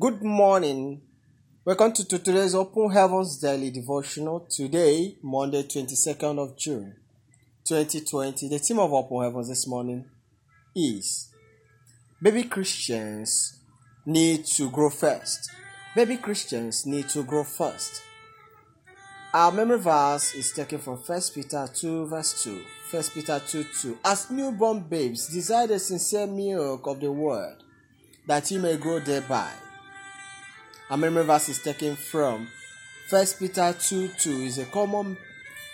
Good morning. Welcome to today's Open Heavens Daily Devotional. Today, Monday, 22nd of June, 2020. The theme of Open Heavens this morning is Baby Christians need to grow first. Baby Christians need to grow first. Our memory verse is taken from 1 Peter 2, verse 2. 1 Peter 2 2. As newborn babes, desire the sincere milk of the word, that ye may grow thereby. Our memory verse is taken from 1 Peter 2 2 is a common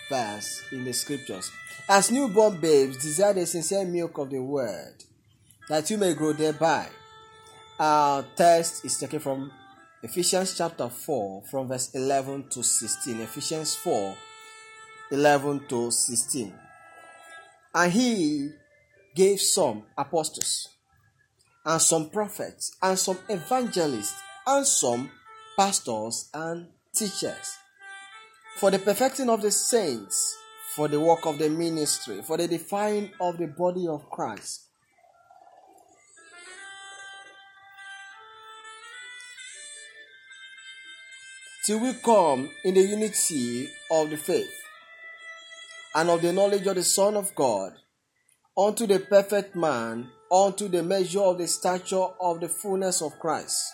verse in the scriptures. As newborn babes, desire the sincere milk of the word, that you may grow thereby. Our text is taken from Ephesians chapter 4, from verse 11 to 16. Ephesians 4 11 to 16. And he gave some apostles, and some prophets, and some evangelists, and some pastors and teachers for the perfecting of the saints, for the work of the ministry, for the defying of the body of Christ. Till we come in the unity of the faith and of the knowledge of the Son of God, unto the perfect man, unto the measure of the stature of the fullness of Christ.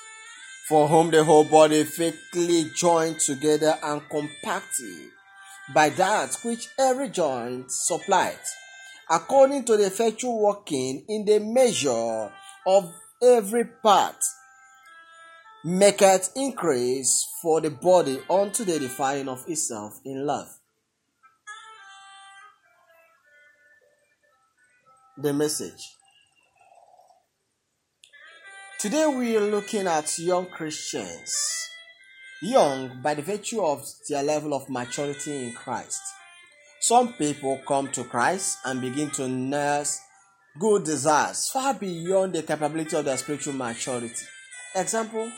for whom the whole body fitly joined together and compacted by that which every joint supplied, according to the effectual working in the measure of every part, maketh increase for the body unto the edifying of itself in love. the message. Today we are looking at young Christians. Young by the virtue of their level of maturity in Christ. Some people come to Christ and begin to nurse good desires far beyond the capability of their spiritual maturity. Example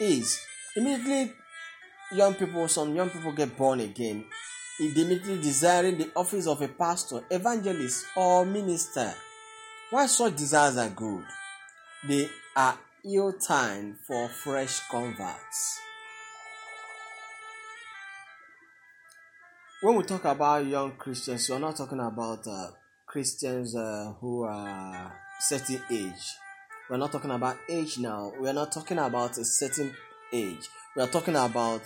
is immediately young people, some young people get born again immediately desiring the office of a pastor, evangelist, or minister. Why such desires are good? They are ill time for fresh converts. When we talk about young Christians, we're not talking about uh, Christians uh, who are certain age. We're not talking about age now. We're not talking about a certain age. We are talking about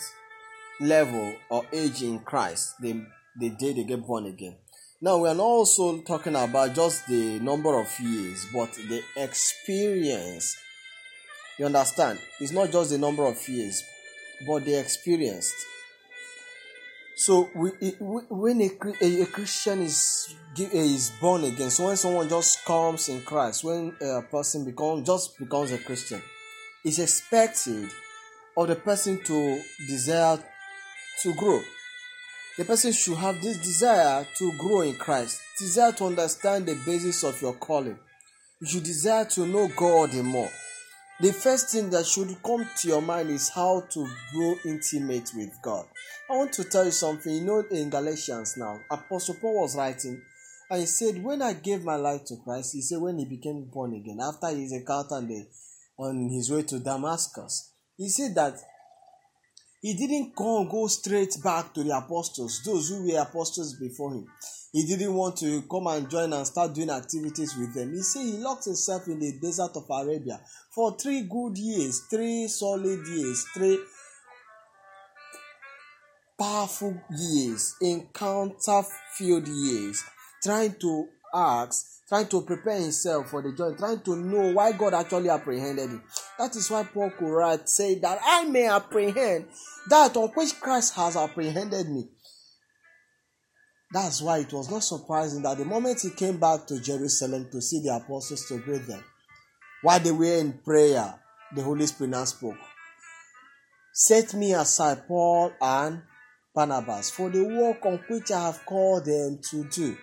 level or age in Christ, the, the day they get born again. Now, we are not also talking about just the number of years, but the experience. You understand? It's not just the number of years, but the experience. So, we, when a, a, a Christian is eh, is born again, so when someone just comes in Christ, when a person becomes just becomes a Christian, it's expected of the person to desire to grow. The person should have this desire to grow in Christ, desire to understand the basis of your calling. You should desire to know God more. The first thing that should come to your mind is how to grow intimate with God. I want to tell you something. You know, in Galatians now, Apostle Paul was writing, and he said, When I gave my life to Christ, he said, when he became born again, after his encounter on his way to Damascus, he said that he didn't come go straight back to the apostles, those who were apostles before him. He didn't want to come and join and start doing activities with them. He said he locked himself in the desert of Arabia for three good years, three solid years, three powerful years, encounter filled years, trying to ask trying to prepare himself for the journey, trying to know why God actually apprehended him. That is why Paul could write, say that I may apprehend that on which Christ has apprehended me. That's why it was not surprising that the moment he came back to Jerusalem to see the apostles to greet them, while they were in prayer, the Holy Spirit now spoke. Set me aside, Paul and Barnabas, for the work on which I have called them to do.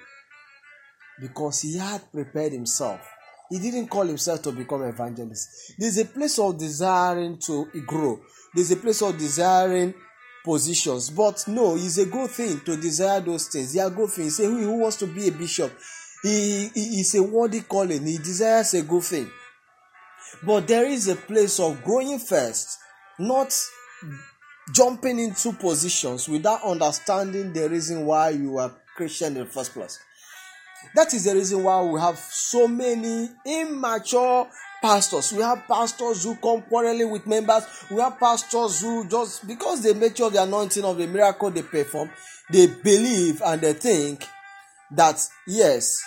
Because he had prepared himself. He didn't call himself to become evangelist. There's a place of desiring to grow. There's a place of desiring positions. But no, it's a good thing to desire those things. They are good things. Say who, wants to be a bishop? He, he is a worthy calling. He desires a good thing. But there is a place of growing first, not jumping into positions without understanding the reason why you are Christian in the first place. That is the reason why we have so many immature pastors. We have pastors who come quarreling with members. We have pastors who just because they make sure the anointing of the miracle they perform, they believe and they think that yes,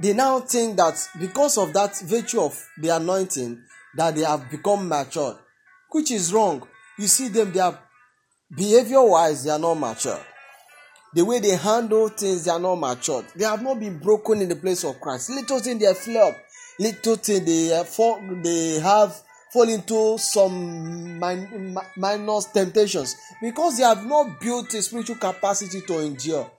they now think that because of that virtue of the anointing that they have become matured, which is wrong. You see them, they are behavior wise, they are not mature. The way they handle things, they are not matured. They have not been broken in the place of Christ. Little thing they flop. Little thing they uh, fall, they have fall into some min- minus temptations because they have not built a spiritual capacity to endure.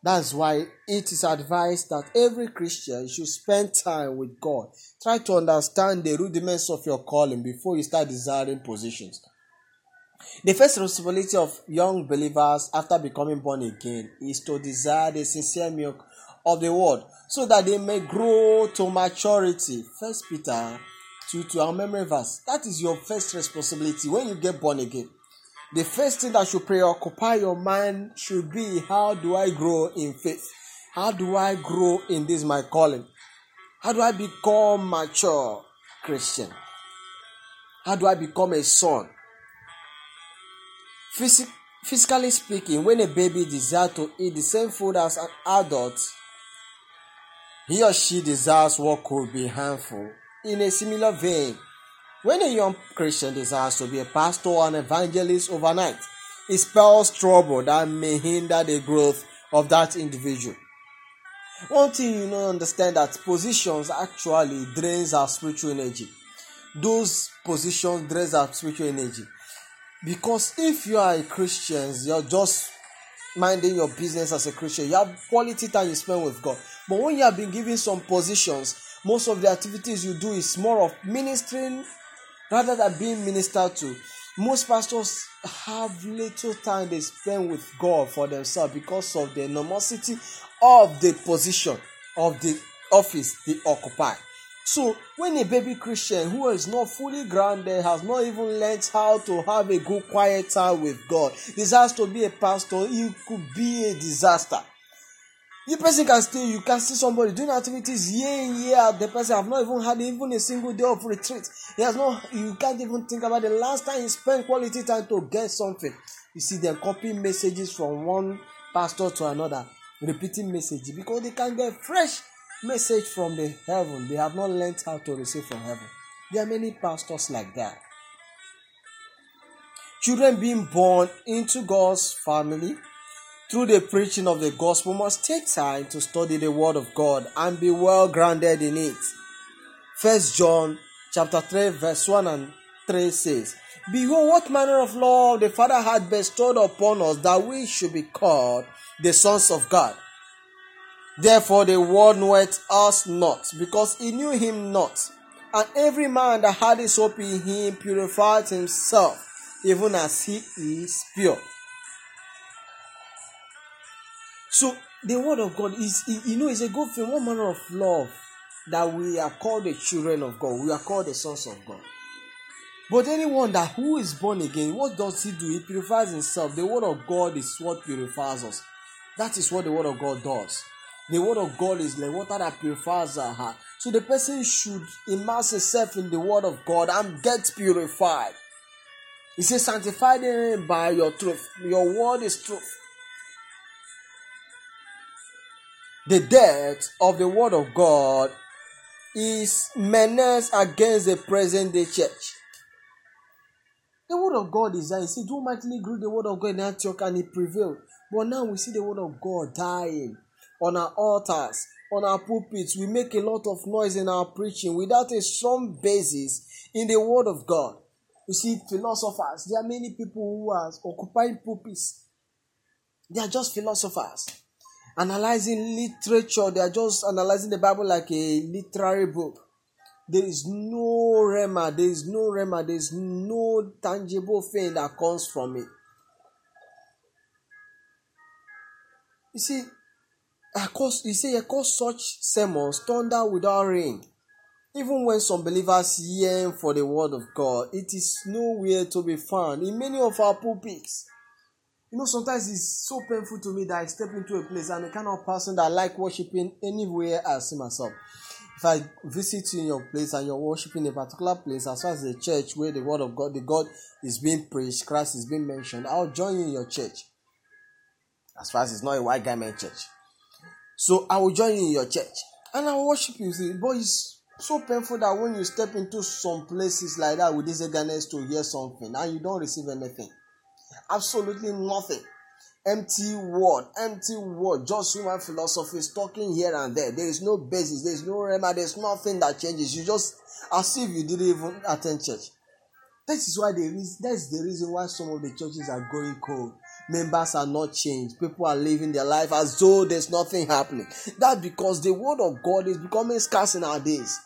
That's why it is advised that every Christian should spend time with God. Try to understand the rudiments of your calling before you start desiring positions. The first responsibility of young believers after becoming born again is to desire the sincere milk of the word so that they may grow to maturity. First Peter 2 to our memory verse. That is your first responsibility when you get born again. The first thing that should preoccupy your mind should be how do I grow in faith? How do I grow in this my calling? How do I become mature Christian? How do I become a son? Physic- physically speaking, when a baby desires to eat the same food as an adult, he or she desires what could be harmful. In a similar vein, when a young Christian desires to be a pastor or an evangelist overnight, it spells trouble that may hinder the growth of that individual. One thing you know understand that positions actually drains our spiritual energy. Those positions drains our spiritual energy. Because if you are a Christian, you're just minding your business as a Christian, you have quality time you spend with God. But when you have been given some positions, most of the activities you do is more of ministering rather than being ministered to. Most pastors have little time they spend with God for themselves because of the enormosity of the position of the office they occupy. So, when a baby Christian who is not fully grounded, has not even learned how to have a good quiet time with God, desires to be a pastor, he could be a disaster. The person can still, you can see somebody doing activities year in, year. The person have not even had even a single day of retreat. He has not, you can't even think about the last time he spent quality time to get something. You see them copying messages from one pastor to another, repeating messages because they can get fresh message from the heaven. They have not learned how to receive from heaven. There are many pastors like that. Children being born into God's family through the preaching of the gospel must take time to study the word of God and be well grounded in it. First John chapter 3 verse 1 and 3 says, Behold what manner of love the Father had bestowed upon us that we should be called the sons of God. Therefore the world knoweth us not, because he knew him not. And every man that had his hope in him purified himself, even as he is pure. So the word of God is, you know, is a good thing. One manner of love that we are called the children of God. We are called the sons of God. But anyone that who is born again, what does he do? He purifies himself. The word of God is what purifies us. That is what the word of God does. The word of God is like water that purifies our heart. So the person should immerse himself in the word of God and get purified. He says, sanctify them by your truth. Your word is truth. the death of the word of God is menace against the present day church. The word of God is there. He said, Do mightily grew the word of God in Antioch and it prevailed. But now we see the word of God dying on our altars on our pulpits, we make a lot of noise in our preaching without a strong basis in the Word of God. You see, philosophers, there are many people who are occupying pulpits. They are just philosophers. Analyzing literature, they are just analyzing the Bible like a literary book. There is no rhema, there is no rhema, there is no tangible thing that comes from it. You see, of course, you say, of course, such sermons thunder without rain. Even when some believers yearn for the word of God, it is nowhere to be found in many of our pulpits. You know, sometimes it's so painful to me that I step into a place and the kind of person that I like worshiping anywhere I see myself. If I visit you in your place and you're worshiping a particular place, as far as the church where the word of God, the God is being preached, Christ is being mentioned, I'll join you in your church. As far as it's not a white garment church. So I will join you in your church and I will worship you. See, but it's so painful that when you step into some places like that with this eagerness to hear something and you don't receive anything, absolutely nothing. Empty word, empty word, just human philosophy is talking here and there. There is no basis, there is no rhema, there's nothing that changes. You just as if you didn't even attend church. That is why there is that's the reason why some of the churches are going cold members are not changed. People are living their life as though there's nothing happening. That's because the word of God is becoming scarce in our days.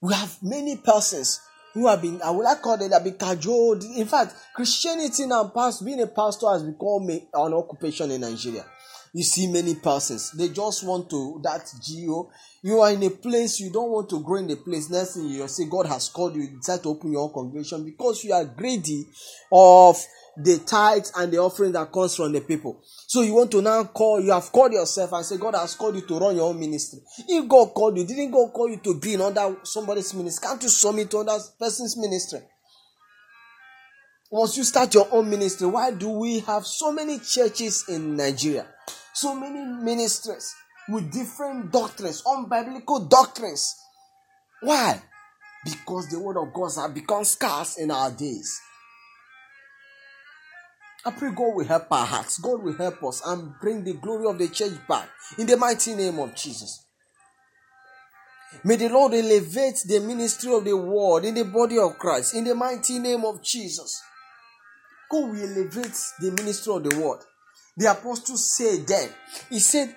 We have many persons who have been, I would like call them, have been cajoled. In fact, Christianity now, past, being a pastor has become an occupation in Nigeria. You see many persons, they just want to, that geo. You are in a place, you don't want to grow in the place. Next thing you say, God has called you, you decide to open your own congregation because you are greedy of the tithes and the offering that comes from the people. So you want to now call, you have called yourself and say, God has called you to run your own ministry. If God called you, didn't God call you to be in under somebody's ministry? Can't you submit to another person's ministry? Once you start your own ministry, why do we have so many churches in Nigeria? So many ministries with different doctrines, unbiblical doctrines. Why? Because the word of God has become scarce in our days. I pray God will help our hearts. God will help us and bring the glory of the church back in the mighty name of Jesus. May the Lord elevate the ministry of the word in the body of Christ in the mighty name of Jesus. God will elevate the ministry of the word. The apostle said then, he said,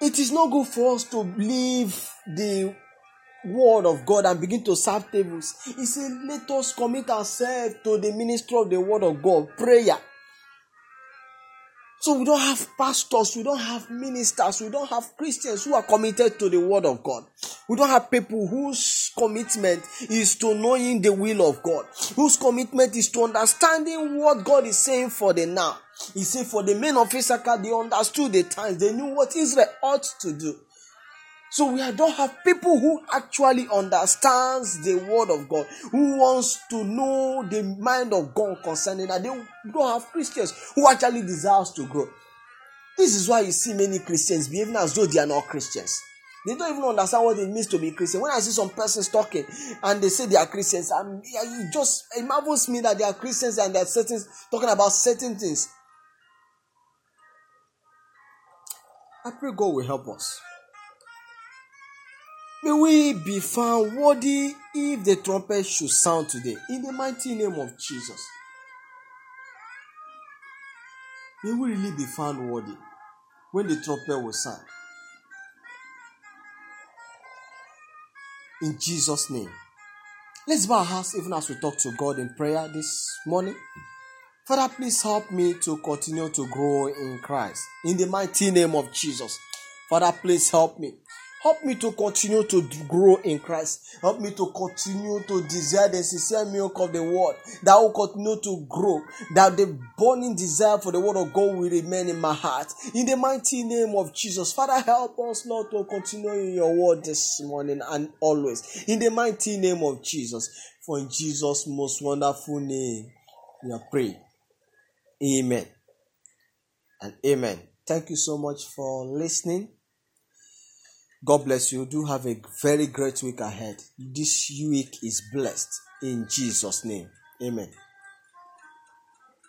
It is not good for us to leave the word of God and begin to serve tables. He said, Let us commit ourselves to the ministry of the word of God, prayer. So we don't have pastors, we don't have ministers, we don't have Christians who are committed to the word of God. We don't have people whose commitment is to knowing the will of God, whose commitment is to understanding what God is saying for the now. He said for the men of Issachar, they understood the times, they knew what Israel ought to do. So we don't have people who actually understands the word of God, who wants to know the mind of God concerning that. They don't have Christians who actually desires to grow. This is why you see many Christians behaving as though they are not Christians. They don't even understand what it means to be Christian. When I see some persons talking and they say they are Christians, I'm, it just it marvels me that they are Christians and they're certain, talking about certain things. I pray God will help us. May we be found worthy if the trumpet should sound today. In the mighty name of Jesus. May we really be found worthy when the trumpet will sound. In Jesus' name. Let's bow our hearts even as we talk to God in prayer this morning. Father, please help me to continue to grow in Christ. In the mighty name of Jesus. Father, please help me Help me to continue to grow in Christ. Help me to continue to desire the sincere milk of the word that will continue to grow. That the burning desire for the word of God will remain in my heart. In the mighty name of Jesus. Father, help us, Lord, to continue in your word this morning and always. In the mighty name of Jesus. For in Jesus' most wonderful name, we are praying. Amen. And amen. Thank you so much for listening. God bless you. Do have a very great week ahead. This week is blessed in Jesus' name. Amen.